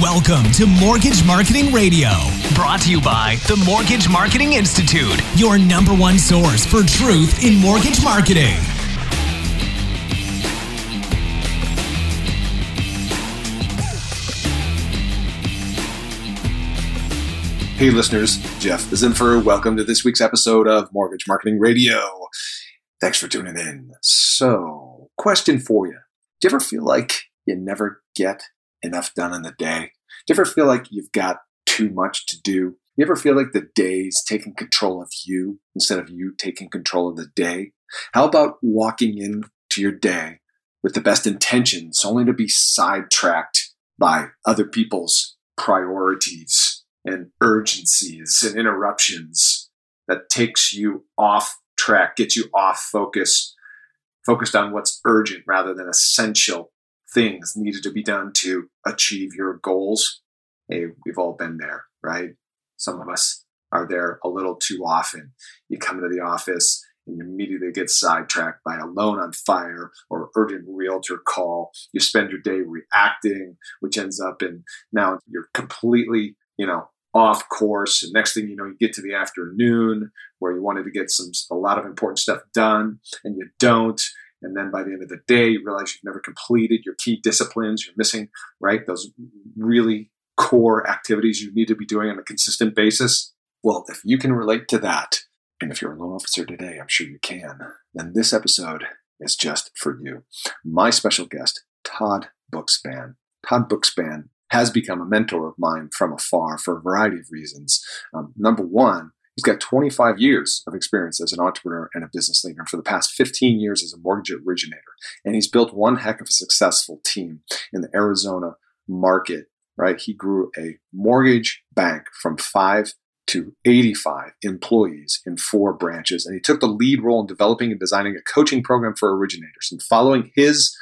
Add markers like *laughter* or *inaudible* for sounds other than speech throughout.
Welcome to Mortgage Marketing Radio, brought to you by the Mortgage Marketing Institute, your number one source for truth in mortgage marketing. Hey, listeners, Jeff Zinfer. Welcome to this week's episode of Mortgage Marketing Radio. Thanks for tuning in. So, question for you Do you ever feel like you never get enough done in the day? Do you ever feel like you've got too much to do? You ever feel like the day's taking control of you instead of you taking control of the day? How about walking into your day with the best intentions only to be sidetracked by other people's priorities and urgencies and interruptions that takes you off track, gets you off focus, focused on what's urgent rather than essential things needed to be done to achieve your goals. Hey, we've all been there, right? Some of us are there a little too often. You come into the office and you immediately get sidetracked by a loan on fire or urgent realtor call. You spend your day reacting, which ends up in now you're completely, you know, off course. And next thing you know, you get to the afternoon where you wanted to get some a lot of important stuff done and you don't. And then by the end of the day, you realize you've never completed your key disciplines. You're missing, right? Those really core activities you need to be doing on a consistent basis. Well, if you can relate to that, and if you're a loan officer today, I'm sure you can, then this episode is just for you. My special guest, Todd Bookspan. Todd Bookspan has become a mentor of mine from afar for a variety of reasons. Um, number one, He's got 25 years of experience as an entrepreneur and a business leader, and for the past 15 years as a mortgage originator. And he's built one heck of a successful team in the Arizona market, right? He grew a mortgage bank from five to 85 employees in four branches. And he took the lead role in developing and designing a coaching program for originators. And following his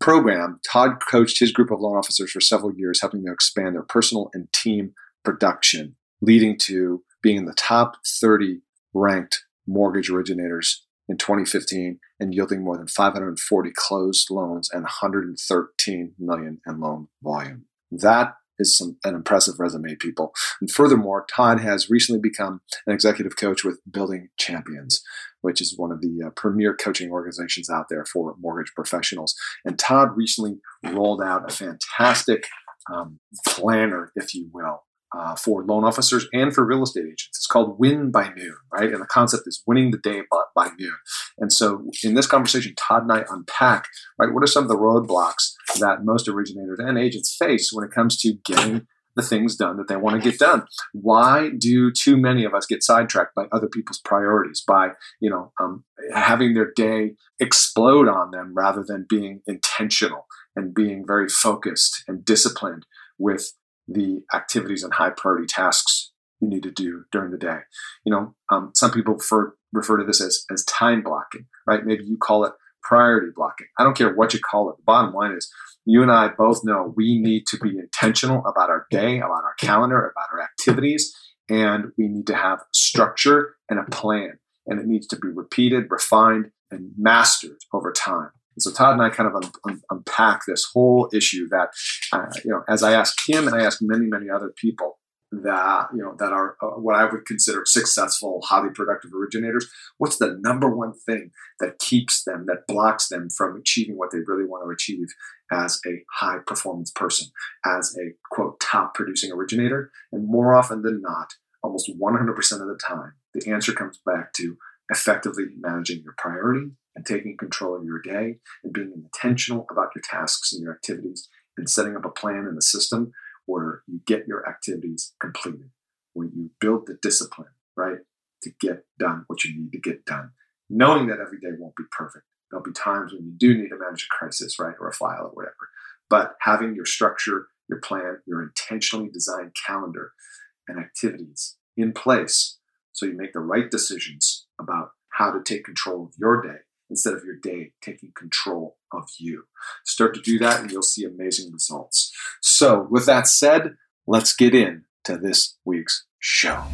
program, Todd coached his group of loan officers for several years, helping them expand their personal and team production, leading to being in the top 30 ranked mortgage originators in 2015 and yielding more than 540 closed loans and 113 million in loan volume. That is some, an impressive resume, people. And furthermore, Todd has recently become an executive coach with Building Champions, which is one of the uh, premier coaching organizations out there for mortgage professionals. And Todd recently rolled out a fantastic um, planner, if you will, uh, for loan officers and for real estate agents. It's called Win by Noon, right? And the concept is winning the day by, by noon. And so in this conversation, Todd and I unpack, right, what are some of the roadblocks that most originators and agents face when it comes to getting the things done that they want to get done. Why do too many of us get sidetracked by other people's priorities, by you know um, having their day explode on them rather than being intentional and being very focused and disciplined with the activities and high priority tasks you need to do during the day. You know, um, some people refer refer to this as as time blocking, right? Maybe you call it priority blocking. I don't care what you call it. The bottom line is you and I both know we need to be intentional about our day, about our calendar, about our activities, and we need to have structure and a plan. And it needs to be repeated, refined, and mastered over time. And so Todd and I kind of un- un- unpack this whole issue that, uh, you know, as I ask him and I ask many, many other people that, you know, that are uh, what I would consider successful, highly productive originators, what's the number one thing that keeps them, that blocks them from achieving what they really want to achieve as a high performance person, as a quote, top producing originator? And more often than not, almost 100% of the time, the answer comes back to effectively managing your priority and taking control of your day and being intentional about your tasks and your activities and setting up a plan and a system where you get your activities completed, where you build the discipline, right, to get done what you need to get done, knowing that every day won't be perfect. There'll be times when you do need to manage a crisis, right, or a file or whatever. But having your structure, your plan, your intentionally designed calendar and activities in place so you make the right decisions about how to take control of your day instead of your day taking control of you. Start to do that and you'll see amazing results. So, with that said, let's get in to this week's show.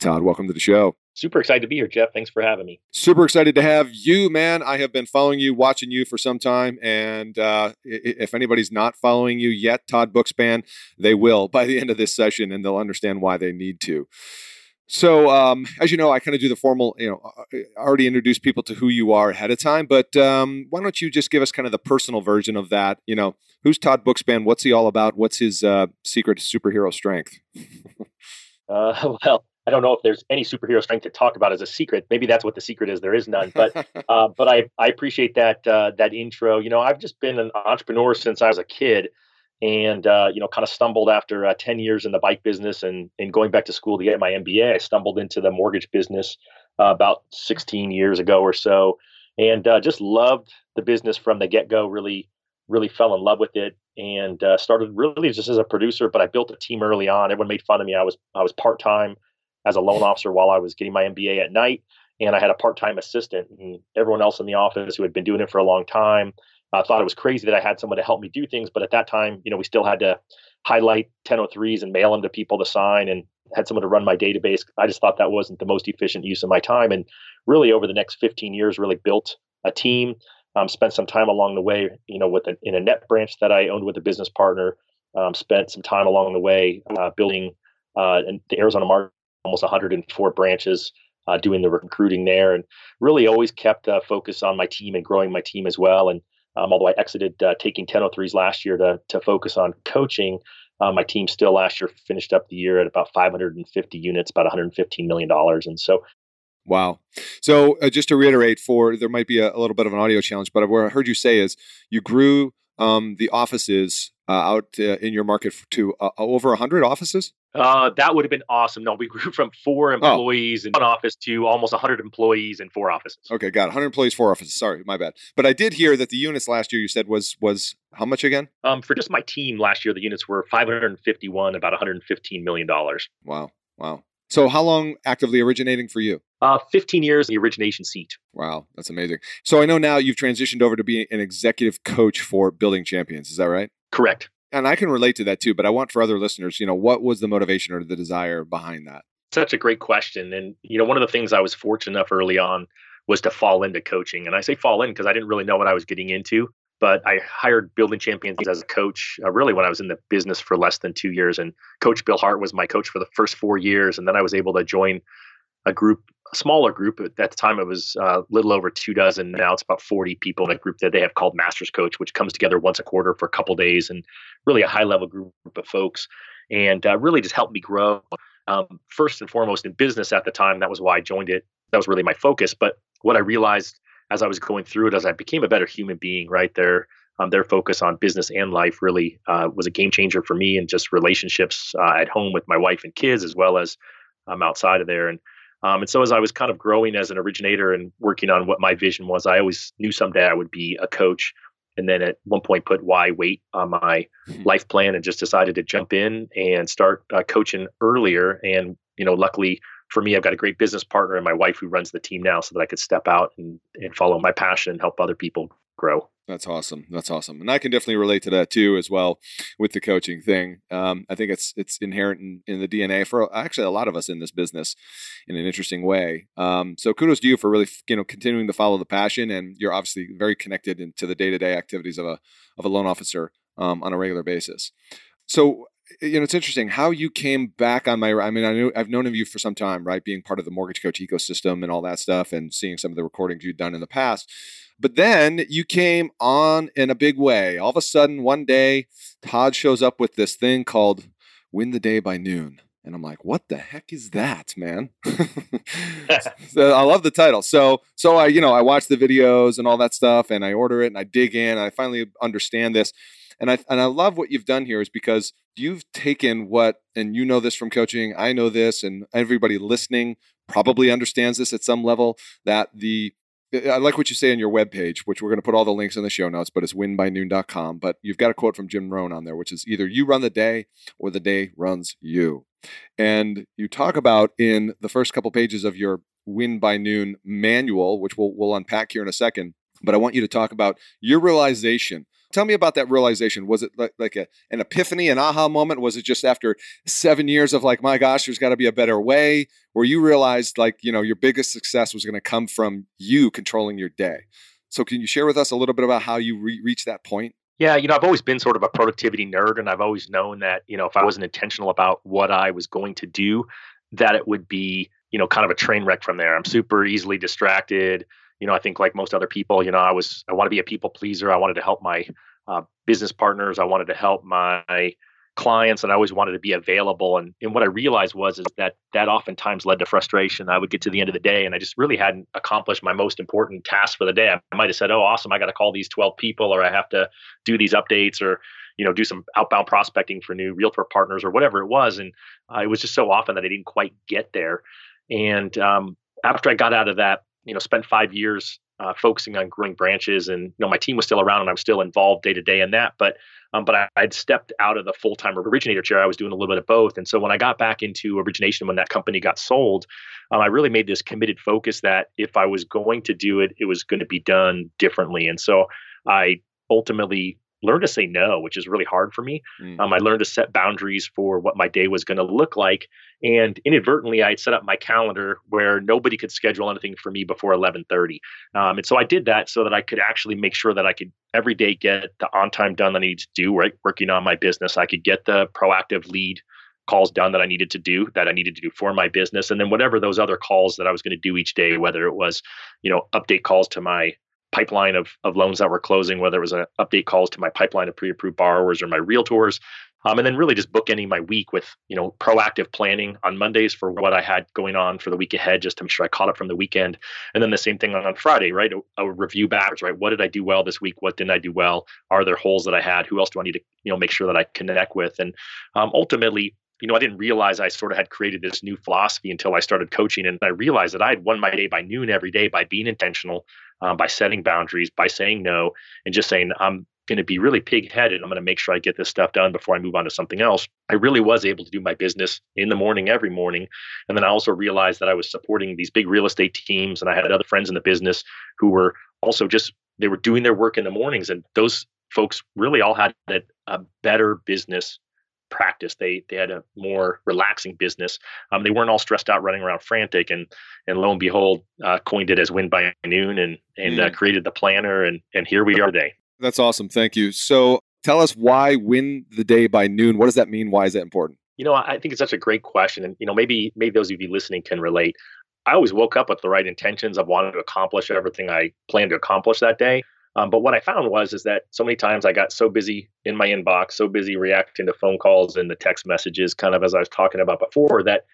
Todd, welcome to the show. Super excited to be here, Jeff. Thanks for having me. Super excited to have you, man. I have been following you, watching you for some time. And uh, if anybody's not following you yet, Todd Bookspan, they will by the end of this session and they'll understand why they need to. So, um, as you know, I kind of do the formal, you know, uh, uh, already introduce people to who you are ahead of time. But um, why don't you just give us kind of the personal version of that? You know, who's Todd Bookspan? What's he all about? What's his uh, secret superhero strength? *laughs* uh, well, I don't know if there's any superhero strength to talk about as a secret. Maybe that's what the secret is. There is none. But *laughs* uh, but I I appreciate that uh, that intro. You know, I've just been an entrepreneur since I was a kid and uh, you know kind of stumbled after uh, 10 years in the bike business and, and going back to school to get my mba i stumbled into the mortgage business uh, about 16 years ago or so and uh, just loved the business from the get-go really really fell in love with it and uh, started really just as a producer but i built a team early on. Everyone made fun of me. I was i was part-time as a loan *laughs* officer while i was getting my mba at night and i had a part-time assistant and everyone else in the office who had been doing it for a long time I thought it was crazy that I had someone to help me do things, but at that time, you know, we still had to highlight 1003s and mail them to people to sign and had someone to run my database. I just thought that wasn't the most efficient use of my time. And really over the next 15 years, really built a team, um, spent some time along the way, you know, with in a net branch that I owned with a business partner, um, spent some time along the way uh, building uh, in the Arizona market, almost 104 branches, uh, doing the recruiting there and really always kept a focus on my team and growing my team as well. And um, although I exited uh, taking 1003s last year to to focus on coaching, uh, my team still last year finished up the year at about 550 units, about 115 million dollars, and so. Wow. So uh, just to reiterate, for there might be a, a, little bit of an audio challenge, but what I heard you say is you grew um, the offices uh, out uh, in your market to uh, over 100 offices? Uh, that would have been awesome. No, we grew from four employees oh. in one office to almost 100 employees in four offices. Okay, got it. 100 employees, four offices. Sorry, my bad. But I did hear that the units last year you said was was how much again? Um, for just my team last year, the units were 551, about 115 million dollars. Wow, wow. So, how long actively originating for you? Uh, 15 years in the origination seat. Wow, that's amazing. So, I know now you've transitioned over to being an executive coach for Building Champions. Is that right? Correct. And I can relate to that too, but I want for other listeners, you know, what was the motivation or the desire behind that? Such a great question. And, you know, one of the things I was fortunate enough early on was to fall into coaching. And I say fall in because I didn't really know what I was getting into but I hired Building Champions as a coach uh, really when I was in the business for less than two years. And Coach Bill Hart was my coach for the first four years. And then I was able to join a group, a smaller group. At the time, it was a uh, little over two dozen. Now it's about 40 people in a group that they have called Masters Coach, which comes together once a quarter for a couple days and really a high level group of folks. And uh, really just helped me grow. Um, first and foremost in business at the time, that was why I joined it. That was really my focus. But what I realized as I was going through it, as I became a better human being, right there, um, their focus on business and life really uh, was a game changer for me and just relationships uh, at home with my wife and kids, as well as um, outside of there. And um, and so as I was kind of growing as an originator and working on what my vision was, I always knew someday I would be a coach. And then at one point, put why wait on my mm-hmm. life plan and just decided to jump in and start uh, coaching earlier. And you know, luckily for me, I've got a great business partner and my wife who runs the team now so that I could step out and, and follow my passion and help other people grow. That's awesome. That's awesome, and I can definitely relate to that too, as well, with the coaching thing. Um, I think it's it's inherent in, in, the DNA for actually a lot of us in this business, in an interesting way. Um, so kudos to you for really you know continuing to follow the passion, and you're obviously very connected into the day to day activities of a of a loan officer um, on a regular basis. So you know, it's interesting how you came back on my. I mean, I knew I've known of you for some time, right? Being part of the mortgage coach ecosystem and all that stuff, and seeing some of the recordings you've done in the past. But then you came on in a big way. All of a sudden, one day, Todd shows up with this thing called "Win the Day by Noon," and I'm like, "What the heck is that, man?" *laughs* so I love the title. So, so I, you know, I watch the videos and all that stuff, and I order it, and I dig in, and I finally understand this and I and I love what you've done here is because you've taken what and you know this from coaching, I know this, and everybody listening probably understands this at some level that the I like what you say on your webpage, which we're going to put all the links in the show notes, but it's winbynoon.com. But you've got a quote from Jim Rohn on there, which is either you run the day or the day runs you. And you talk about in the first couple pages of your Win by Noon manual, which we'll, we'll unpack here in a second. But I want you to talk about your realization Tell me about that realization. Was it like, like a, an epiphany, an aha moment? Was it just after seven years of like, my gosh, there's got to be a better way? Where you realized like, you know, your biggest success was going to come from you controlling your day. So can you share with us a little bit about how you re- reached that point? Yeah, you know, I've always been sort of a productivity nerd, and I've always known that, you know, if I wasn't intentional about what I was going to do, that it would be, you know, kind of a train wreck from there. I'm super easily distracted you know, I think like most other people, you know, I was I want to be a people pleaser. I wanted to help my uh, business partners. I wanted to help my clients, and I always wanted to be available. And and what I realized was is that that oftentimes led to frustration. I would get to the end of the day, and I just really hadn't accomplished my most important task for the day. I might have said, "Oh, awesome! I got to call these twelve people, or I have to do these updates, or." you know do some outbound prospecting for new realtor partners or whatever it was and uh, it was just so often that i didn't quite get there and um, after i got out of that you know, spent five years uh, focusing on growing branches, and you know, my team was still around, and i'm still involved day to day in that. But um, but I, would stepped out of the full time originator chair. I was doing a little bit of both, and so when I got back into origination, when that company got sold, um, I really made this committed focus that if I was going to do it, it was going to be done differently. And so I ultimately learn to say no, which is really hard for me. Mm. Um, I learned to set boundaries for what my day was going to look like, and inadvertently, I had set up my calendar where nobody could schedule anything for me before 11:30. Um, and so I did that so that I could actually make sure that I could every day get the on time done that I needed to do. Right, working on my business, I could get the proactive lead calls done that I needed to do that I needed to do for my business and then whatever those other calls that I was going to do each day whether it was you know update calls to my pipeline of, of loans that were closing, whether it was an update calls to my pipeline of pre-approved borrowers or my realtors. Um, and then really just bookending my week with you know proactive planning on Mondays for what I had going on for the week ahead, just to make sure I caught up from the weekend. And then the same thing on, Friday, right? A, a, review backwards, right? What did I do well this week? What didn't I do well? Are there holes that I had? Who else do I need to you know make sure that I connect with? And um, ultimately, you know, I didn't realize I sort of had created this new philosophy until I started coaching. And I realized that I had won my day by noon every day by being intentional, um, by setting boundaries, by saying no, and just saying, I'm going to be really pig headed. I'm going to make sure I get this stuff done before I move on to something else. I really was able to do my business in the morning every morning. And then I also realized that I was supporting these big real estate teams and I had other friends in the business who were also just, they were doing their work in the mornings. And those folks really all had a better business practice. They they had a more relaxing business. Um, they weren't all stressed out running around frantic. And and lo and behold, uh, coined it as Win by Noon and and uh, mm. uh, created the planner. And and here we are today. That's awesome. Thank you. So tell us why win the day by noon. What does that mean? Why is that important? You know, I think it's such a great question, and you know, maybe maybe those of you listening can relate. I always woke up with the right intentions of wanting to accomplish everything I planned to accomplish that day. Um, but what I found was is that so many times I got so busy in my inbox, so busy reacting to phone calls and the text messages, kind of as I was talking about before, that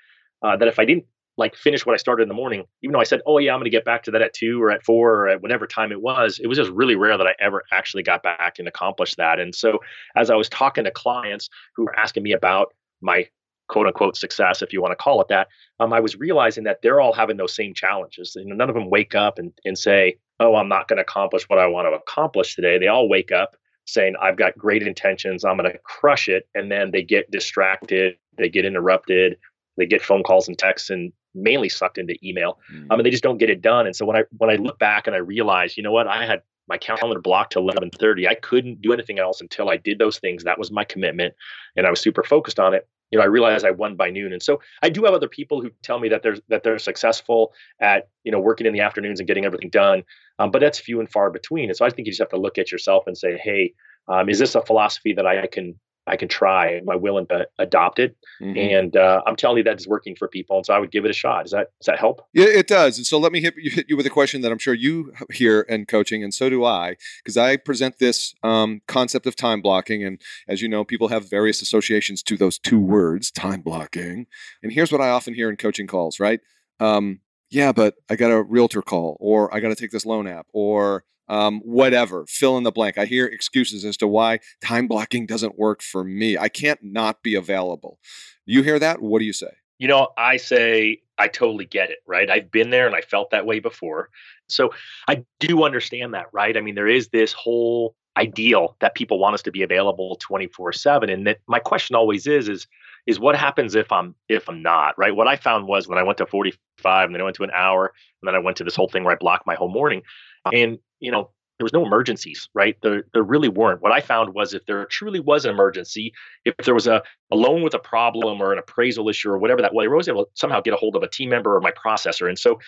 uh, that if I didn't like finish what I started in the morning, even though I said, "Oh yeah, I'm going to get back to that at two or at four or at whatever time it was," it was just really rare that I ever actually got back and accomplished that. And so, as I was talking to clients who were asking me about my quote unquote success, if you want to call it that, um, I was realizing that they're all having those same challenges. None of them wake up and, and say, oh, I'm not going to accomplish what I want to accomplish today. They all wake up saying, I've got great intentions, I'm going to crush it. And then they get distracted, they get interrupted, they get phone calls and texts and mainly sucked into email. Mm. Um, and they just don't get it done. And so when I when I look back and I realize, you know what, I had my calendar blocked to 11:30. I couldn't do anything else until I did those things. That was my commitment, and I was super focused on it. You know, I realized I won by noon, and so I do have other people who tell me that they're that they're successful at you know working in the afternoons and getting everything done, um, but that's few and far between. And so I think you just have to look at yourself and say, hey, um, is this a philosophy that I can I can try. Am I willing to adopt it? Mm-hmm. And uh, I'm telling you that is working for people, and so I would give it a shot. Does that does that help? Yeah, it does. And so let me hit you, hit you with a question that I'm sure you hear in coaching, and so do I, because I present this um, concept of time blocking, and as you know, people have various associations to those two words, time blocking. And here's what I often hear in coaching calls, right? Um, yeah, but I got a realtor call, or I got to take this loan app, or um, whatever, fill in the blank. I hear excuses as to why time blocking doesn't work for me. I can't not be available. You hear that? What do you say? You know, I say I totally get it, right? I've been there and I felt that way before. So I do understand that, right? I mean, there is this whole ideal that people want us to be available 24/7 and that my question always is is is what happens if I'm if I'm not, right? What I found was when I went to 45 and then I went to an hour and then I went to this whole thing where I blocked my whole morning and you know there was no emergencies, right? There, there really weren't. What I found was if there truly was an emergency, if there was a, a loan with a problem or an appraisal issue or whatever that was, I was able to somehow get a hold of a team member or my processor. And so,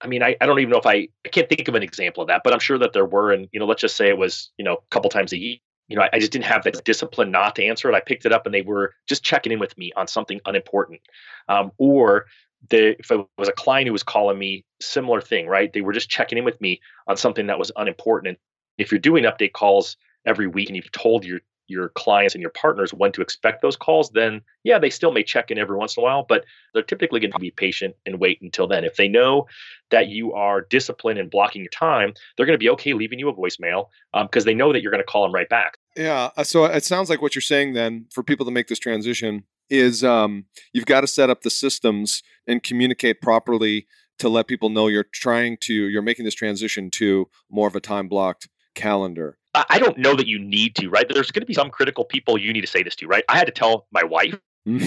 I mean, I, I don't even know if I, I can't think of an example of that, but I'm sure that there were. And, you know, let's just say it was, you know, a couple times a year. You know, I, I just didn't have that discipline not to answer it. I picked it up and they were just checking in with me on something unimportant. Um, or the, if it was a client who was calling me, similar thing, right? They were just checking in with me on something that was unimportant. And if you're doing update calls every week and you've told your your clients and your partners when to expect those calls, then yeah, they still may check in every once in a while, but they're typically going to be patient and wait until then. If they know that you are disciplined and blocking your time, they're going to be okay leaving you a voicemail because um, they know that you're going to call them right back. Yeah. Uh, so it sounds like what you're saying then for people to make this transition is um, you've got to set up the systems and communicate properly to let people know you're trying to you're making this transition to more of a time blocked calendar. I don't know that you need to right? There's going to be some critical people you need to say this to right? I had to tell my wife. *laughs*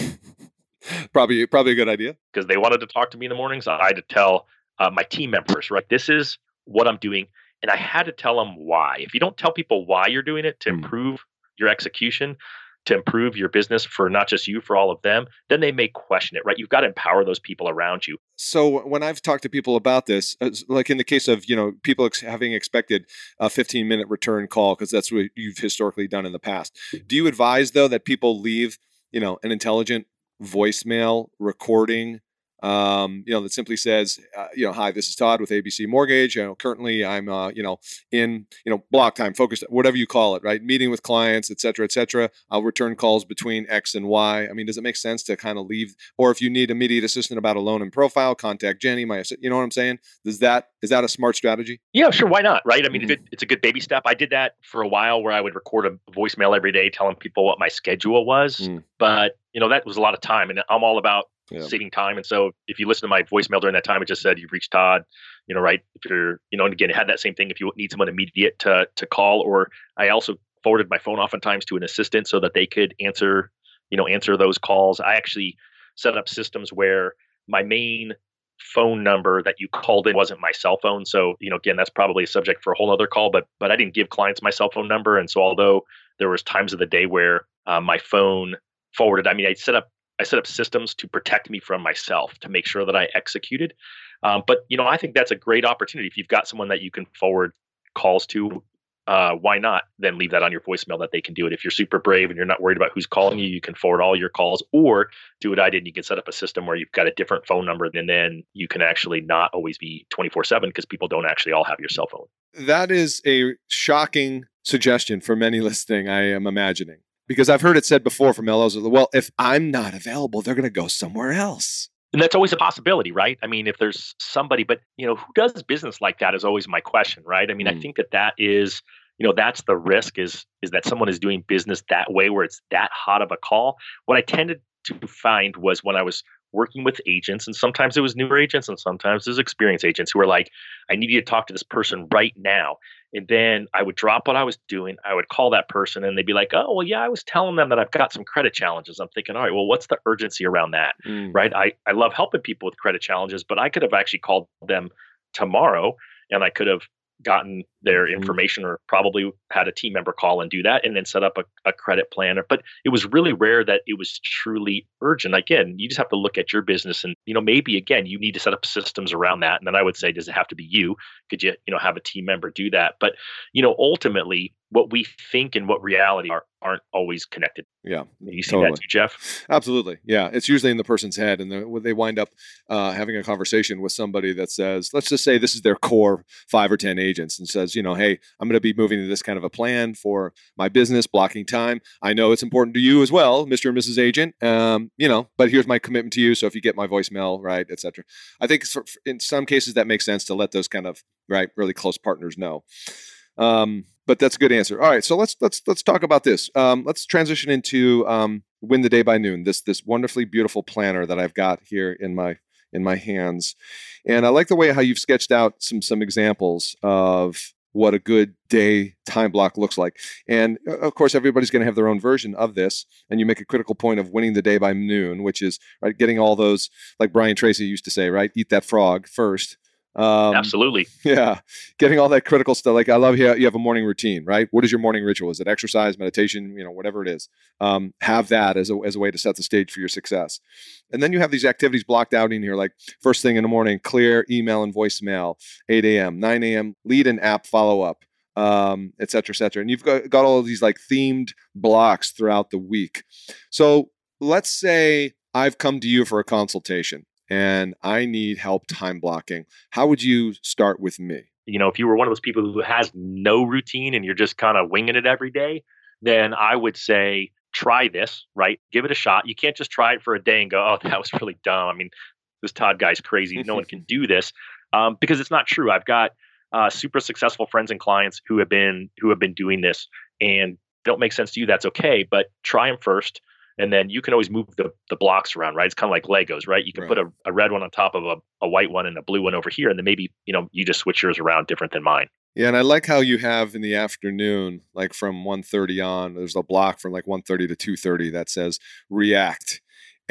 Probably probably a good idea. Because they wanted to talk to me in the mornings. I had to tell uh, my team members right? This is what i'm doing and i had to tell them why. If you don't tell people why you're doing it to hmm. improve your execution to improve your business for not just you, for all of them, then they may question it, right? You've got to empower those people around you. So when I've talked to people about this, uh, like in the case of, you know, people ex- having expected a 15 minute return call, because that's what you've historically done in the past. Do you advise though that people leave, you know, an intelligent voicemail recording um, you know, that simply says, uh, you know, hi, this is Todd with ABC Mortgage. You know, currently I'm, uh, you know, in, you know, block time, focused, whatever you call it, right? Meeting with clients, et cetera, et cetera. I'll return calls between X and Y. I mean, does it make sense to kind of leave, or if you need immediate assistance about a loan and profile, contact Jenny, my, you know what I'm saying? Does that, is that a smart strategy? Yeah, sure. Why not? Right. I mean, mm-hmm. it, it's a good baby step, I did that for a while where I would record a voicemail every day telling people what my schedule was. Mm. But you know that was a lot of time and i'm all about yeah. saving time. And so if you listen to my voicemail during that time, it just said you've reached Todd, you know, right. If you're, you know, and again, it had that same thing. If you need someone immediate to, to call, or I also forwarded my phone oftentimes to an assistant so that they could answer, you know, answer those calls. I actually set up systems where my main phone number that you called in wasn't my cell phone. So, you know, again, that's probably a subject for a whole other call, but, but I didn't give clients my cell phone number. And so although there was times of the day where uh, my phone forwarded, I mean, I set up I set up systems to protect me from myself to make sure that I executed. Um, but you know, I think that's a great opportunity if you've got someone that you can forward calls to. Uh, why not then leave that on your voicemail that they can do it? If you're super brave and you're not worried about who's calling you, you can forward all your calls or do what I did. And you can set up a system where you've got a different phone number and then you can actually not always be 24 7 because people don't actually all have your cell phone. That is a shocking suggestion for many *laughs* listening, I am imagining because I've heard it said before from LOs, well, if I'm not available, they're going to go somewhere else. And that's always a possibility, right? I mean, if there's somebody, but you know, who does business like that is always my question, right? I mean, mm. I think that that is, you know, that's the risk is is that someone is doing business that way where it's that hot of a call. What I tended to find was when I was working with agents, and sometimes it was newer agents, and sometimes it was experienced agents who were like, "I need you to talk to this person right now." And then I would drop what I was doing. I would call that person and they'd be like, oh, well, yeah, I was telling them that I've got some credit challenges. I'm thinking, all right, well, what's the urgency around that? Mm. Right. I, I love helping people with credit challenges, but I could have actually called them tomorrow and I could have gotten their mm-hmm. information or probably had a team member call and do that and then set up a, a credit plan. But it was really rare that it was truly urgent. Again, you just have to look at your business and, you know, maybe again, you need to set up systems around that. And then I would say, does it have to be you? Could you, you know, have a team member do that? But, you know, ultimately, what we think and what reality are aren't always connected. Yeah, you see totally. that too, Jeff. Absolutely, yeah. It's usually in the person's head, and they wind up uh, having a conversation with somebody that says, let's just say this is their core five or ten agents, and says, you know, hey, I'm going to be moving to this kind of a plan for my business, blocking time. I know it's important to you as well, Mr. and Mrs. Agent. Um, you know, but here's my commitment to you. So if you get my voicemail, right, etc. I think in some cases that makes sense to let those kind of right really close partners know. Um, but that's a good answer. All right, so let's let's let's talk about this. Um, let's transition into um, win the day by noon. This this wonderfully beautiful planner that I've got here in my in my hands, and I like the way how you've sketched out some some examples of what a good day time block looks like. And of course, everybody's going to have their own version of this. And you make a critical point of winning the day by noon, which is right, getting all those, like Brian Tracy used to say, right, eat that frog first um, Absolutely. *laughs* Yeah. Getting all that critical stuff. Like I love you. You have a morning routine, right? What is your morning ritual? Is it exercise, meditation, you know, whatever it is? Um, have that as a, as a way to set the stage for your success. And then you have these activities blocked out in here, like first thing in the morning, clear email and voicemail, 8 a.m., 9 a.m., lead and app follow up, um, et cetera, et cetera. And you've got, got all of these like themed blocks throughout the week. So let's say I've come to you for a consultation and I need help time blocking, how would you start with me? You know, if you were one of those people who has no routine and you're just kind of winging it every day, then I would say try this, right? Give it a shot. You can't just try it for a day and go, oh, *laughs* that was really dumb. I mean, this Todd guy's crazy. No one can *laughs* do this um, because it's not true. I've got uh, super successful friends and clients who have been who have been doing this and don't make sense to you. That's okay, but try them first and then you can always move the, the blocks around right? It's kind of like legos right? You can right. put a, a red one on top of a, a white one and a blue one over here and then maybe you know you just switch yours around different than mine. Yeah and i like how you have in the afternoon like from 1.30 on there's a block from like 1.30 to 2.30 that says react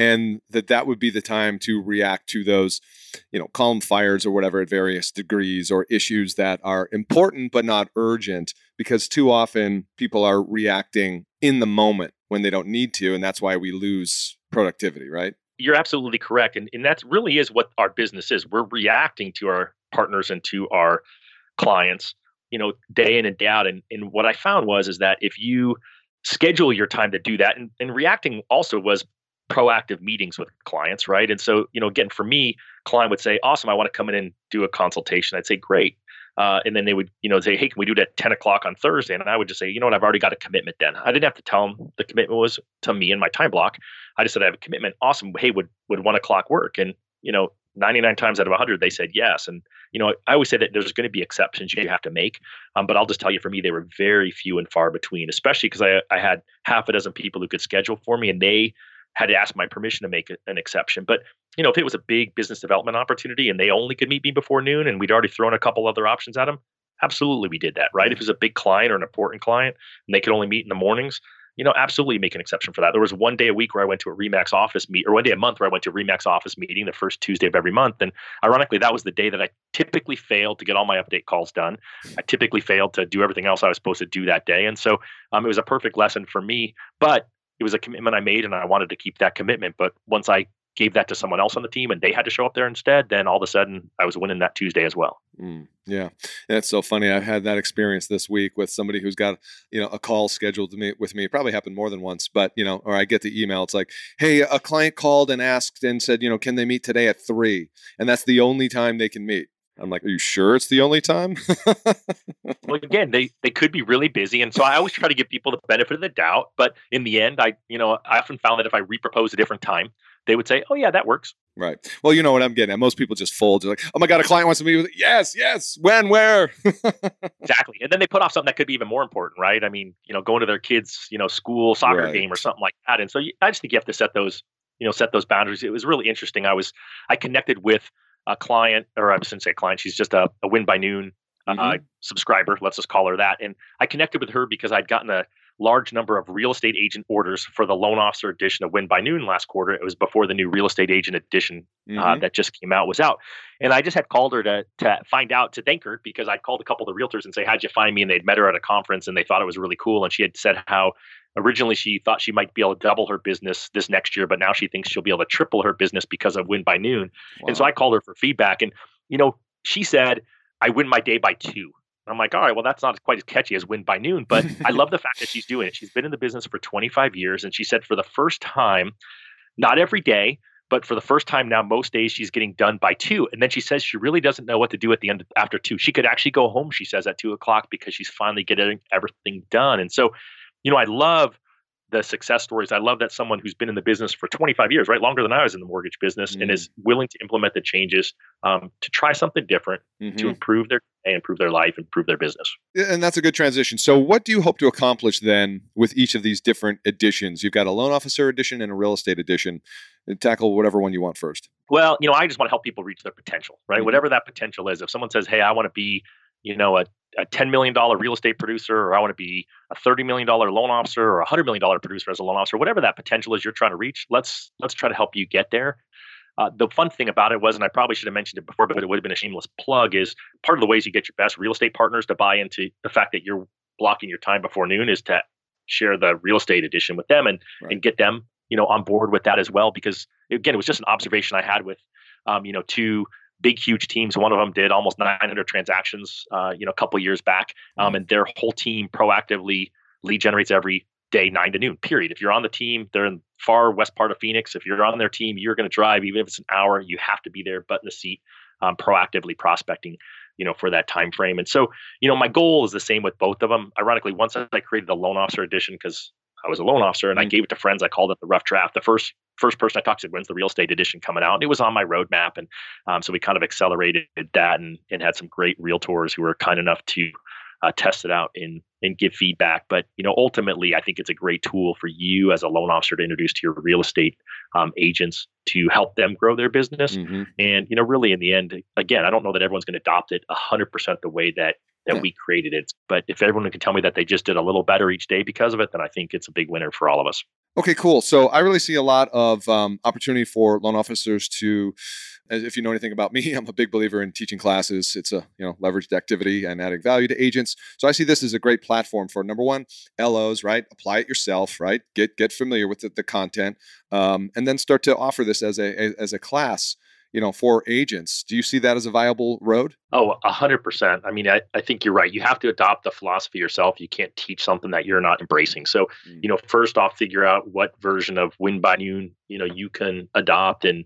and that that would be the time to react to those you know calm fires or whatever at various degrees or issues that are important but not urgent because too often people are reacting in the moment when they don't need to. And that's why we lose productivity, right? You're absolutely correct. And, and that really is what our business is. We're reacting to our partners and to our clients, you know, day in and day out. And, and what I found was is that if you schedule your time to do that, and, and reacting also was proactive meetings with clients, right? And so, you know, again, for me, client would say, awesome, I want to come in and do a consultation. I'd say, great. Uh, and then they would, you know, say, "Hey, can we do it at 10 o'clock on Thursday?" And I would just say, "You know what? I've already got a commitment." Then I didn't have to tell them the commitment was to me and my time block. I just said I have a commitment. Awesome. Hey, would would one o'clock work? And you know, 99 times out of 100 they said yes and you know i always say that there's going to be exceptions you have to make um, but i'll just tell you for me they were very few and far between especially because I, I had half a dozen people who could schedule for me and they had to ask my permission to make an exception. But you know, if it was a big business development opportunity and they only could meet me before noon, and we'd already thrown a couple other options at them, absolutely we did that, right? If it was a big client or an important client and they could only meet in the mornings, you know, absolutely make an exception for that. There was one day a week where I went to a Remax office meet, or one day a month where I went to a Remax office meeting the first Tuesday of every month. And ironically, that was the day that I typically failed to get all my update calls done. I typically failed to do everything else I was supposed to do that day. And so um, it was a perfect lesson for me. But it was a commitment I made and I wanted to keep that commitment. But once I gave that to someone else on the team and they had to show up there instead, then all of a sudden I was winning that Tuesday as well. Mm, yeah. That's so funny. I've had that experience this week with somebody who's got, you know, a call scheduled to meet with me. It probably happened more than once, but you know, or I get the email. It's like, Hey, a client called and asked and said, you know, can they meet today at three? And that's the only time they can meet. I'm like, are you sure it's the only time? *laughs* well, again, they they could be really busy, and so I always try to give people the benefit of the doubt. But in the end, I you know I often found that if I repropose a different time, they would say, "Oh yeah, that works." Right. Well, you know what I'm getting at. Most people just fold. They're like, "Oh my god, a client wants to meet with." Yes, yes. When, where? *laughs* exactly. And then they put off something that could be even more important, right? I mean, you know, going to their kids, you know, school soccer right. game or something like that. And so you, I just think you have to set those, you know, set those boundaries. It was really interesting. I was I connected with a client, or I shouldn't say client, she's just a, a win by noon uh, mm-hmm. subscriber. Let's just call her that. And I connected with her because I'd gotten a large number of real estate agent orders for the loan officer edition of Win by Noon last quarter. It was before the new real estate agent edition uh, mm-hmm. uh, that just came out was out. And I just had called her to to find out to thank her because I'd called a couple of the realtors and say, How'd you find me? And they'd met her at a conference and they thought it was really cool. And she had said how originally she thought she might be able to double her business this next year, but now she thinks she'll be able to triple her business because of Win by Noon. Wow. And so I called her for feedback. And, you know, she said, I win my day by two. I'm like, all right, well, that's not quite as catchy as win by noon, but *laughs* I love the fact that she's doing it. She's been in the business for 25 years. And she said for the first time, not every day, but for the first time now, most days she's getting done by two. And then she says she really doesn't know what to do at the end of, after two. She could actually go home, she says, at two o'clock because she's finally getting everything done. And so, you know, I love the success stories. I love that someone who's been in the business for 25 years, right, longer than I was in the mortgage business, mm-hmm. and is willing to implement the changes um, to try something different mm-hmm. to improve their improve their life, improve their business. And that's a good transition. So, what do you hope to accomplish then with each of these different editions? You've got a loan officer edition and a real estate edition. And tackle whatever one you want first. Well, you know, I just want to help people reach their potential, right? Mm-hmm. Whatever that potential is. If someone says, "Hey, I want to be you know, a, a $10 million real estate producer, or I want to be a $30 million loan officer or a $100 million producer as a loan officer, whatever that potential is you're trying to reach, let's, let's try to help you get there. Uh, the fun thing about it was, and I probably should have mentioned it before, but it would have been a shameless plug, is part of the ways you get your best real estate partners to buy into the fact that you're blocking your time before noon is to share the real estate edition with them and right. and get them you know on board with that as well because again it was just an observation i had with um, you know two big, huge teams. One of them did almost 900 transactions, uh, you know, a couple years back, um, mm-hmm. and their whole team proactively lead generates every day, nine to noon. Period. If you're on the team, they're in far west part of Phoenix. If you're on their team, you're going to drive, even if it's an hour. You have to be there, butt in the seat, um, proactively prospecting. You know, for that time frame, and so you know, my goal is the same with both of them. Ironically, once I created the loan officer edition because I was a loan officer and I mm. gave it to friends. I called it the rough draft. The first first person I talked to said, "When's the real estate edition coming out?" And it was on my roadmap, and um, so we kind of accelerated that and and had some great realtors who were kind enough to uh, test it out and and give feedback. But you know, ultimately, I think it's a great tool for you as a loan officer to introduce to your real estate um, agents to help them grow their business. Mm-hmm. And you know, really, in the end, again, I don't know that everyone's going to adopt it hundred percent the way that that yeah. we created it. But if everyone can tell me that they just did a little better each day because of it, then I think it's a big winner for all of us. Okay, cool. So I really see a lot of um, opportunity for loan officers to, if you know anything about *laughs* me, I'm a big believer in teaching classes. It's a you know leveraged activity and adding value to agents. So I see this as a great platform for number one, LOs. Right, apply it yourself. Right, get get familiar with the, the content, um, and then start to offer this as a, a as a class you know, for agents. Do you see that as a viable road? Oh, a hundred percent. I mean, I, I think you're right. You have to adopt the philosophy yourself. You can't teach something that you're not embracing. So, mm. you know, first off, figure out what version of Win by Noon, you know, you can adopt and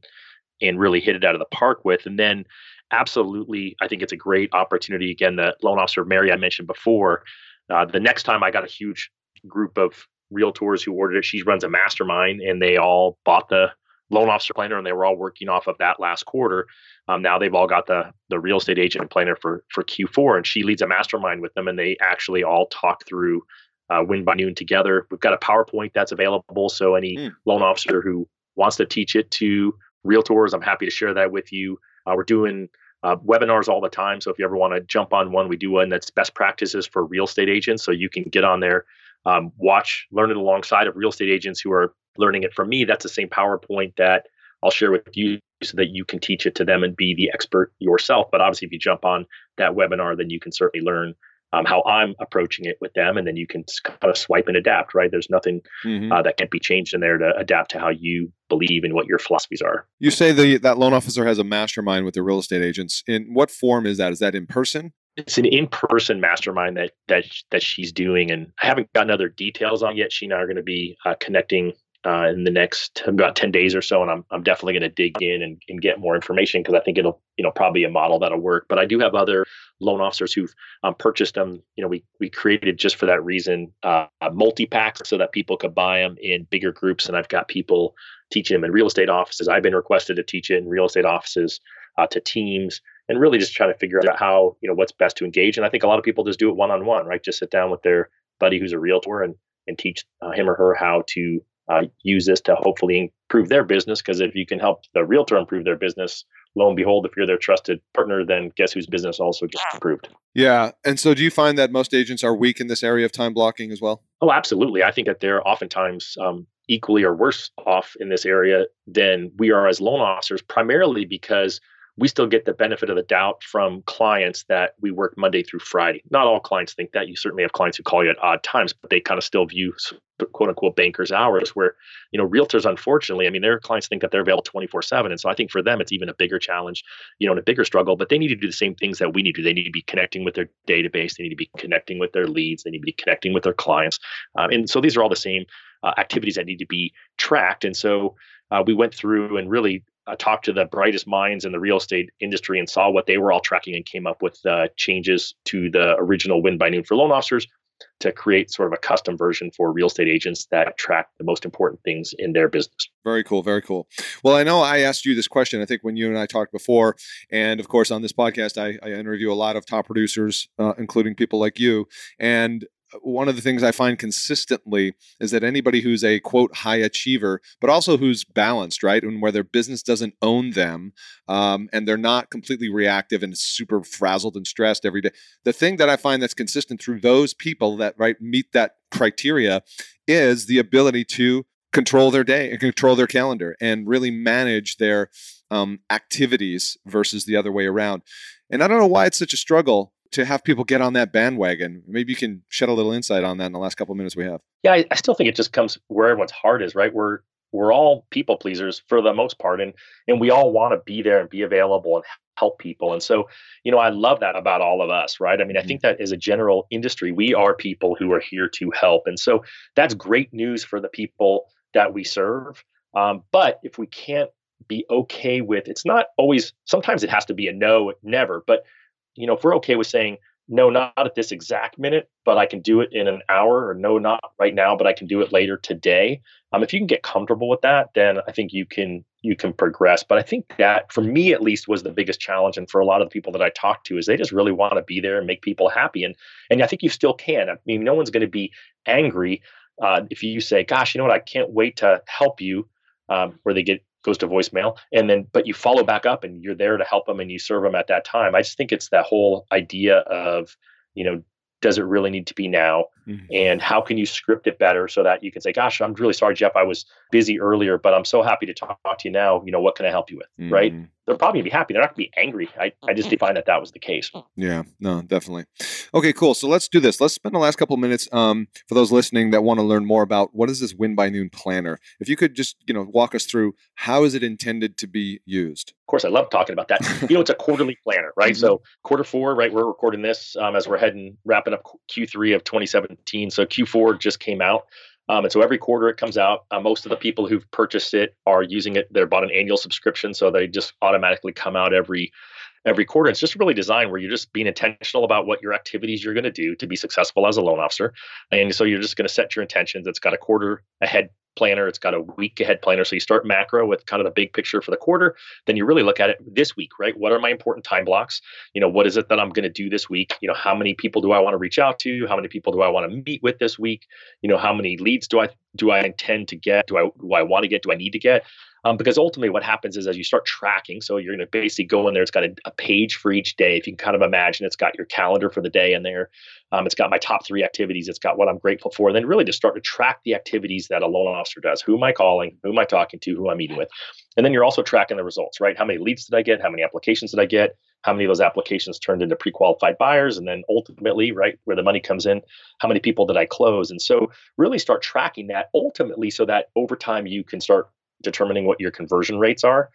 and really hit it out of the park with. And then absolutely, I think it's a great opportunity. Again, the loan officer Mary I mentioned before. Uh, the next time I got a huge group of realtors who ordered it, she runs a mastermind and they all bought the loan officer planner and they were all working off of that last quarter. Um, now they've all got the the real estate agent planner for for Q4 and she leads a mastermind with them and they actually all talk through uh, win by noon together. We've got a PowerPoint that's available. So any mm. loan officer who wants to teach it to realtors, I'm happy to share that with you. Uh, we're doing uh, webinars all the time. So if you ever want to jump on one, we do one that's best practices for real estate agents. So you can get on there, um, watch, learn it alongside of real estate agents who are learning it from me, that's the same PowerPoint that I'll share with you so that you can teach it to them and be the expert yourself. But obviously, if you jump on that webinar, then you can certainly learn um, how I'm approaching it with them, and then you can kind of swipe and adapt. Right? There's nothing mm-hmm. uh, that can't be changed in there to adapt to how you believe and what your philosophies are. You say the that loan officer has a mastermind with the real estate agents. In what form is that? Is that in person? It's an in-person mastermind that that that she's doing, and I haven't gotten other details on yet. She and I are going to be uh, connecting uh, in the next about 10 days or so. And I'm, I'm definitely going to dig in and, and get more information because I think it'll, you know, probably a model that'll work. But I do have other loan officers who've um, purchased them. You know, we, we created just for that reason, uh, multi packs so that people could buy them in bigger groups. And I've got people teaching them in real estate offices. I've been requested to teach it in real estate offices uh, to teams and really just trying to figure out how, you know, what's best to engage. And I think a lot of people just do it one on one, right? Just sit down with their buddy who's a realtor and, and teach uh, him or her how to uh, use this to hopefully improve their business. Because if you can help the realtor improve their business, lo and behold, if you're their trusted partner, then guess whose business also just improved. Yeah. And so do you find that most agents are weak in this area of time blocking as well? Oh, absolutely. I think that they're oftentimes um, equally or worse off in this area than we are as loan officers, primarily because we still get the benefit of the doubt from clients that we work Monday through Friday. Not all clients think that. You certainly have clients who call you at odd times, but they kind of still view quote unquote bankers hours where, you know, realtors, unfortunately, I mean, their clients think that they're available 24 seven. And so I think for them, it's even a bigger challenge, you know, and a bigger struggle, but they need to do the same things that we need to. They need to be connecting with their database. They need to be connecting with their leads. They need to be connecting with their clients. Um, and so these are all the same uh, activities that need to be tracked. And so uh, we went through and really uh, talked to the brightest minds in the real estate industry and saw what they were all tracking and came up with uh, changes to the original Win by Noon for loan officers to create sort of a custom version for real estate agents that track the most important things in their business. Very cool. Very cool. Well, I know I asked you this question, I think, when you and I talked before. And of course, on this podcast, I, I interview a lot of top producers, uh, including people like you. And one of the things I find consistently is that anybody who's a quote high achiever, but also who's balanced, right, and where their business doesn't own them, um, and they're not completely reactive and super frazzled and stressed every day. The thing that I find that's consistent through those people that right meet that criteria is the ability to control their day and control their calendar and really manage their um, activities versus the other way around. And I don't know why it's such a struggle to have people get on that bandwagon. Maybe you can shed a little insight on that in the last couple of minutes we have. Yeah, I, I still think it just comes where everyone's heart is, right? We're we're all people pleasers for the most part, and and we all want to be there and be available and help people. And so, you know, I love that about all of us, right? I mean, I mm-hmm. think that as a general industry, we are people who are here to help, and so that's great news for the people that we serve. Um, but if we can't be okay with, it's not always. Sometimes it has to be a no, never, but you know, if we're okay with saying, no, not at this exact minute, but I can do it in an hour, or no, not right now, but I can do it later today. Um, if you can get comfortable with that, then I think you can you can progress. But I think that for me at least was the biggest challenge, and for a lot of the people that I talk to, is they just really want to be there and make people happy. And and I think you still can. I mean, no one's going to be angry uh, if you say, "Gosh, you know what? I can't wait to help you," um, where they get goes to voicemail and then but you follow back up and you're there to help them and you serve them at that time. I just think it's that whole idea of you know does it really need to be now mm-hmm. and how can you script it better so that you can say gosh i'm really sorry jeff i was busy earlier but i'm so happy to talk, to you now you know what can i help you with mm-hmm. right they're probably gonna be happy they're not gonna be angry i, I just define that that was the case yeah no definitely okay cool so let's do this let's spend the last couple minutes um, for those listening that want to learn more about what is this win by noon planner if you could just you know walk us through how is it intended to be used of course, I love talking about that. you know, it's a quarterly *laughs* planner, right? Mm-hmm. So quarter four, right? We're recording this um, as we're heading wrapping up Q3 of 2017. So Q4 just came out. Um, and so every quarter it comes out. Uh, most of the people who've purchased it are using it. They're bought an annual subscription, so they just automatically come out every every quarter. It's just really designed where you're just being intentional about what your activities you're going to do to be successful as a loan officer. And so you're just going to set your intentions. It's got a quarter ahead planner. It's got a week ahead planner. So you start macro with kind of the big picture for the quarter. Then you really look at it this week, right? What are my important time blocks? You know, what is it that I'm going to do this week? You know, how many people do I want to reach out to? How many people do I want to meet with this week? You know, how many leads do I do I intend to get? Do I do I want to get? Do I need to get? Um, because ultimately, what happens is as you start tracking, so you're going to basically go in there. It's got a, a, page for each day. If you can kind of imagine, it's got your calendar for the day in there. Um, it's got my top three activities. It's got what I'm grateful for. And then really to start to track the activities that a loan officer does. Who am I calling? Who am I talking to? Who I'm meeting with? And then you're also tracking the results, right? How many leads did I get? How many applications did I get? How many of those applications turned into pre-qualified buyers? And then ultimately, right, where the money comes in, how many people did I close? And so really start tracking that ultimately so that over time you can start determining what your conversion rates are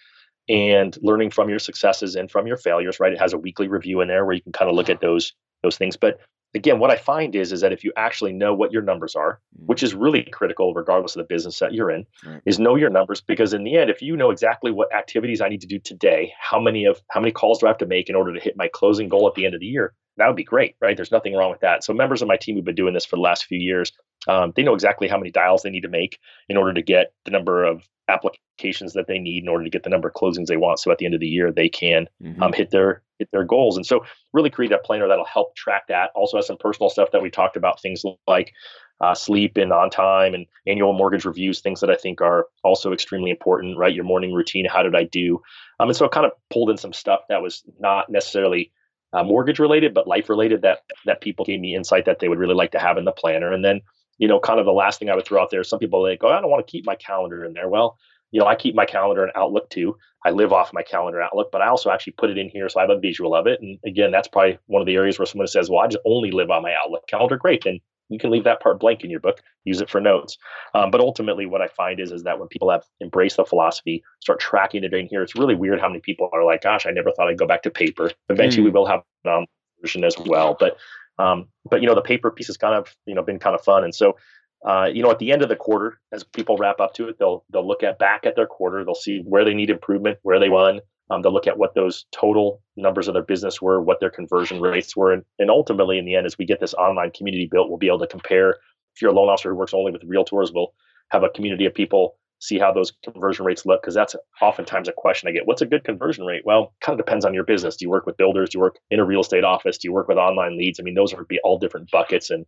and learning from your successes and from your failures right? It has a weekly review in there where you can kind of look at those those things. But again what i find is is that if you actually know what your numbers are mm. which is really critical regardless of the business that you're in right. is know your numbers because in the end if you know exactly what activities i need to do today how many of how many calls do i have to make in order to hit my closing goal at the end of the year that would be great right? There's nothing wrong with that. So members of my team who've been doing this for the last few years um, they know exactly how many dials they need to make in order to get the number of applications that they need in order to get the number of closings they want. So at the end of the year, they can mm-hmm. um, hit their hit their goals. And so really create a planner that'll help track that. Also has some personal stuff that we talked about, things like uh, sleep and on time and annual mortgage reviews, things that I think are also extremely important, right? Your morning routine, how did I do? Um, and so I kind of pulled in some stuff that was not necessarily uh, mortgage related, but life related that that people gave me insight that they would really like to have in the planner. And then, you know, kind of the last thing I would throw out there, some people like, oh, I don't want to keep my calendar in there. Well, you know, I keep my calendar in Outlook too. I live off my calendar Outlook, but I also actually put it in here so I have a visual of it. And again, that's probably one of the areas where someone says, "Well, I just only live on my Outlook calendar." Great, then you can leave that part blank in your book, use it for notes. Um, but ultimately, what I find is is that when people have embraced the philosophy, start tracking it in here, it's really weird how many people are like, "Gosh, I never thought I'd go back to paper." Eventually, mm. we will have an um, version as well, but um, but you know, the paper piece has kind of you know been kind of fun, and so uh, you know, at the end of the quarter, as people wrap up to it, they'll they'll look at back at their quarter. They'll see where they need improvement, where they won. Um, they'll look at what those total numbers of their business were, what their conversion rates were, and, and ultimately, in the end, as we get this online community built, we'll be able to compare. If you're a loan officer who works only with realtors, we'll have a community of people see how those conversion rates look because that's oftentimes a question I get. What's a good conversion rate? Well, kind of depends on your business. Do you work with builders? Do you work in a real estate office? Do you work with online leads? I mean, those would be all different buckets, and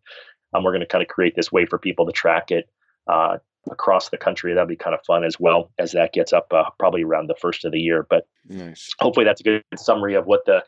um, we're going to kind of create this way for people to track it uh, across the country. That'd be kind of fun as well as that gets up uh, probably around the first of the year. But nice. hopefully, that's a good summary of what the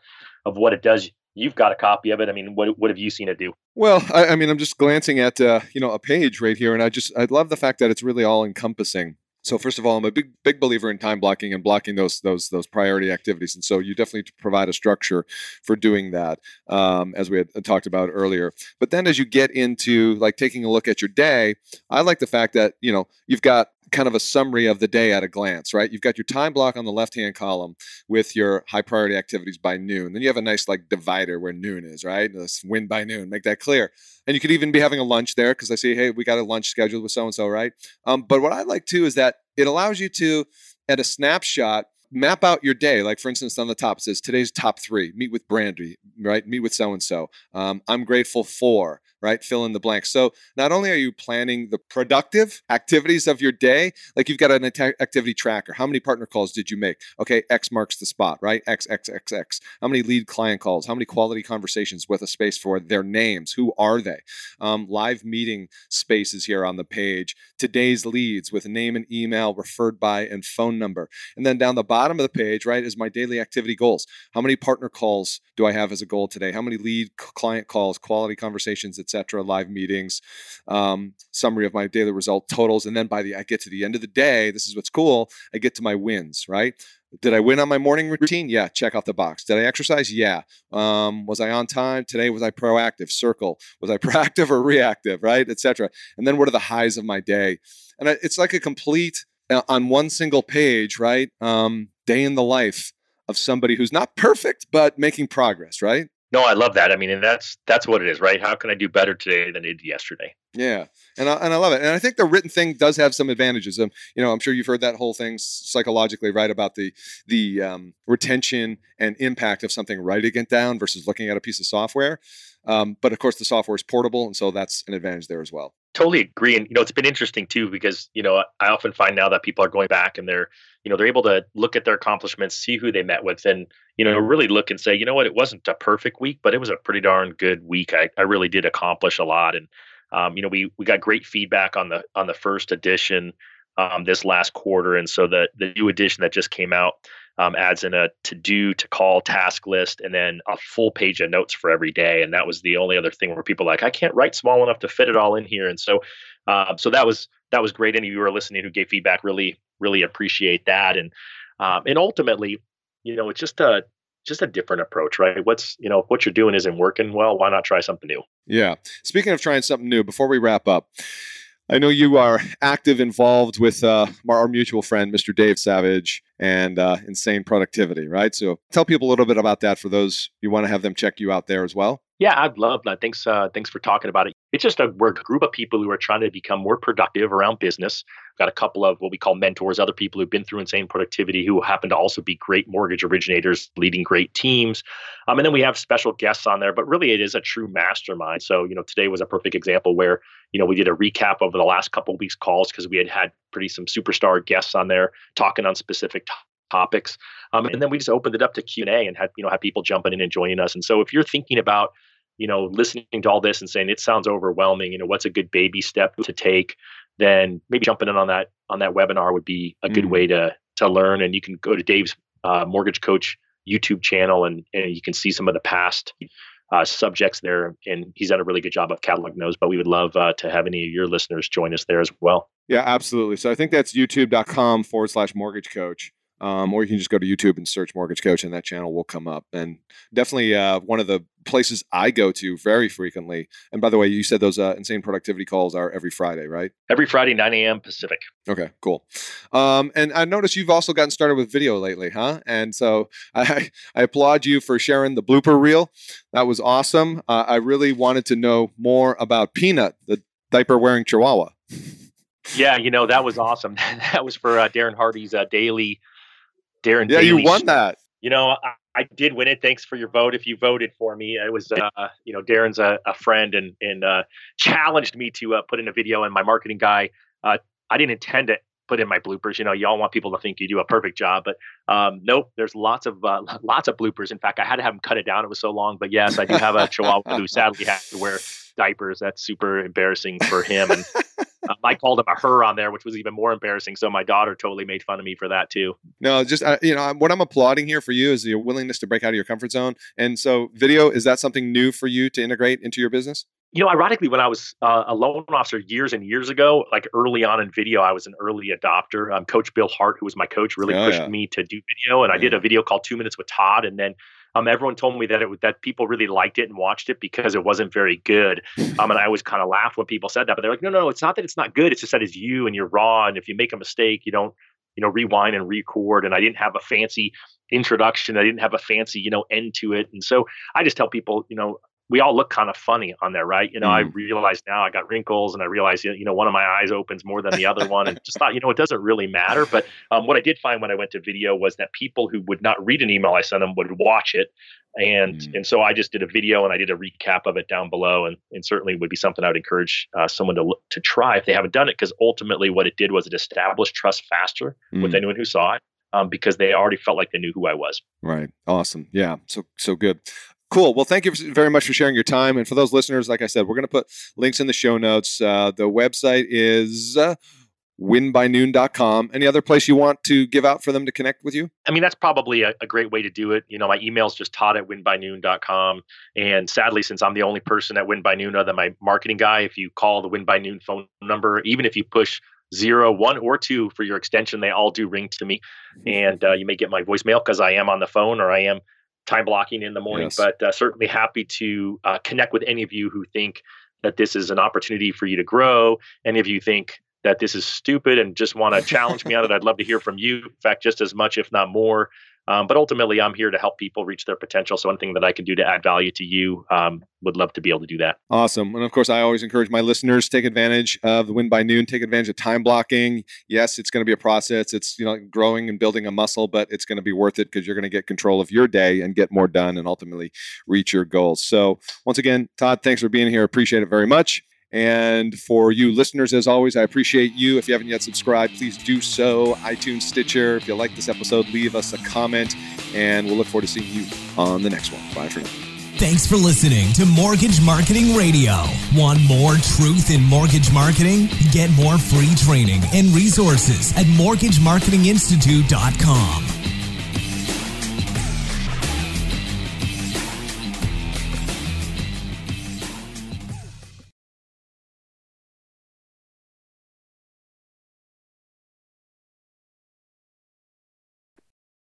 of what it does you've got a copy of it. I mean, what what have you seen it do? Well, I, I mean, I'm just glancing at uh, you know a page right here, and I just I love the fact that it's really all encompassing. So first of all, I'm a big big believer in time blocking and blocking those those those priority activities, and so you definitely provide a structure for doing that, um, as we had talked about earlier. But then as you get into like taking a look at your day, I like the fact that you know you've got kind of a summary of the day at a glance, right? You've got your time block on the left hand column with your high priority activities by noon. Then you have a nice like divider where noon is, right? Let's win by noon, make that clear. And you could even be having a lunch there because I see, hey, we got a lunch scheduled with so and so, right? Um, but what I like too is that it allows you to, at a snapshot, map out your day. Like for instance, on the top says today's top three. Meet with Brandy, right? Meet with so and so. I'm grateful for right? Fill in the blank. So not only are you planning the productive activities of your day, like you've got an activity tracker. How many partner calls did you make? Okay, X marks the spot, right? X, X, X, X. How many lead client calls? How many quality conversations with a space for their names? Who are they? Um, live meeting spaces here on the page. Today's leads with name and email, referred by, and phone number. And then down the bottom of the page, right, is my daily activity goals. How many partner calls do I have as a goal today? How many lead client calls, quality conversations, etc. Live meetings, um, summary of my daily result totals, and then by the I get to the end of the day, this is what's cool. I get to my wins. Right? Did I win on my morning routine? Yeah, check off the box. Did I exercise? Yeah. Um, was I on time today? Was I proactive? Circle. Was I *laughs* proactive or reactive? Right, etc. And then what are the highs of my day? And it's like a complete uh, on one single page, right? Um, day in the life of somebody who's not perfect but making progress, right? No, I love that. I mean, and that's that's what it is, right? How can I do better today than I did yesterday? Yeah, and I, and I love it. And I think the written thing does have some advantages. Um, you know, I'm sure you've heard that whole thing psychologically, right? About the the um, retention and impact of something writing it down versus looking at a piece of software. Um, but of course, the software is portable, and so that's an advantage there as well. Totally agree, and you know, it's been interesting too because you know I often find now that people are going back and they're you know they're able to look at their accomplishments, see who they met with, and you know really look and say, you know what, it wasn't a perfect week, but it was a pretty darn good week. I, I really did accomplish a lot, and um, you know we we got great feedback on the on the first edition um, this last quarter, and so the the new edition that just came out um, adds in a to do, to call task list, and then a full page of notes for every day. And that was the only other thing where people like, I can't write small enough to fit it all in here. And so, uh, so that was that was great. Any of you who are listening who gave feedback really really appreciate that. And um, and ultimately, you know, it's just a just a different approach, right? What's you know what you're doing isn't working well. Why not try something new? Yeah. Speaking of trying something new, before we wrap up, I know you are active, involved with uh, our mutual friend, Mr. Dave Savage, and uh, Insane Productivity, right? So tell people a little bit about that for those you want to have them check you out there as well. Yeah, I'd love that. Thanks, uh, thanks for talking about it. It's just a we're a group of people who are trying to become more productive around business. Got a couple of what we call mentors, other people who've been through insane productivity who happen to also be great mortgage originators, leading great teams. Um, and then we have special guests on there, but really it is a true mastermind. So you know, today was a perfect example where you know we did a recap over the last couple of weeks calls because we had had pretty some superstar guests on there talking on specific topics. Um, and then we just opened it up to Q and A and had you know had people jumping in and joining us. And so if you're thinking about you know, listening to all this and saying it sounds overwhelming, you know, what's a good baby step to take, then maybe jumping in on that on that webinar would be a good mm. way to to learn. And you can go to Dave's uh, Mortgage Coach YouTube channel and, and you can see some of the past uh, subjects there. And he's done a really good job of catalog knows, but we would love uh, to have any of your listeners join us there as well. Yeah, absolutely. So I think that's youtube.com forward slash mortgage coach. Um, or you can just go to YouTube and search Mortgage Coach, and that channel will come up. And definitely uh, one of the places I go to very frequently. And by the way, you said those uh, insane productivity calls are every Friday, right? Every Friday, 9 a.m. Pacific. Okay, cool. Um, and I noticed you've also gotten started with video lately, huh? And so *laughs* I, I applaud you for sharing the blooper reel. That was awesome. Uh, I really wanted to know more about Peanut, the diaper wearing chihuahua. Yeah, you know that was awesome. *laughs* that was for uh, Darren Hardy's uh, daily Darren. Yeah, you won that. You know, I, I, did win it. Thanks for your vote. If you voted for me, it was uh, you know Darren's a, a friend and and uh, challenged me to uh, put in a video. And my marketing guy, uh, I didn't intend to put in my bloopers. You know, y'all want people to think you do a perfect job, but um, nope. There's lots of uh, lots of bloopers. In fact, I had to have him cut it down. It was so long. But yes, I do have a Chihuahua who sadly has to wear diapers. That's super embarrassing for him. And *laughs* um, I called him a her on there, which was even more embarrassing. So my daughter totally made fun of me for that too. No, just uh, you know what I'm applauding here for you is your willingness to break out of your comfort zone. And so, video is that something new for you to integrate into your business? You know, ironically, when I was uh, a loan officer years and years ago, like early on in video, I was an early adopter. Um, coach Bill Hart, who was my coach, really oh, pushed yeah. me to do video, and I did a video called Two Minutes with Todd, and then um, everyone told me that it that people really liked it and watched it because it wasn't very good. *laughs* Um, and I always kind of laughed when people said that, but they're like, no, no, no, it's not that it's not good. It's just that it's you and you're raw. And if you make a mistake, you don't, you know, rewind and record. And I didn't have a fancy introduction. I didn't have a fancy, you know, end to it. And so I just tell people, you know, we all look kind of funny on there, right? You know, mm. I realize now I got wrinkles, and I realize you know one of my eyes opens more than the other one, and just thought you know it doesn't really matter. But um, what I did find when I went to video was that people who would not read an email I sent them would watch it, and mm. and so I just did a video and I did a recap of it down below, and and certainly would be something I would encourage uh, someone to to try if they haven't done it, because ultimately what it did was it established trust faster mm. with anyone who saw it. Um, because they already felt like they knew who I was. Right. Awesome. Yeah. So so good. Cool. Well, thank you very much for sharing your time. And for those listeners, like I said, we're going to put links in the show notes. Uh, the website is uh, winbynoon.com. Any other place you want to give out for them to connect with you? I mean, that's probably a, a great way to do it. You know, my email is just todd at winbynoon.com. And sadly, since I'm the only person at Win by Noon other than my marketing guy, if you call the Win by Noon phone number, even if you push zero, one, or two for your extension, they all do ring to me. Mm-hmm. And uh, you may get my voicemail because I am on the phone or I am time blocking in the morning, yes. but uh, certainly happy to uh, connect with any of you who think that this is an opportunity for you to grow. Any of you think that this is stupid and just want to challenge me on it, I'd love to hear from you. In fact, just as much, if not more. Um, but ultimately, I'm here to help people reach their potential. So anything that I can do to add value to you, um, would love to be able to do that. Awesome. And of course, I always encourage my listeners take advantage of the win by noon, take advantage of time blocking. Yes, it's going to be a process. It's you know growing and building a muscle, but it's going to be worth it because you're going to get control of your day and get more done and ultimately reach your goals. So once again, Todd, thanks for being here. Appreciate it very much. And for you listeners, as always, I appreciate you. If you haven't yet subscribed, please do so. iTunes, Stitcher. If you like this episode, leave us a comment, and we'll look forward to seeing you on the next one. Bye for now. Thanks for listening to Mortgage Marketing Radio. Want more truth in mortgage marketing? Get more free training and resources at mortgagemarketinginstitute.com.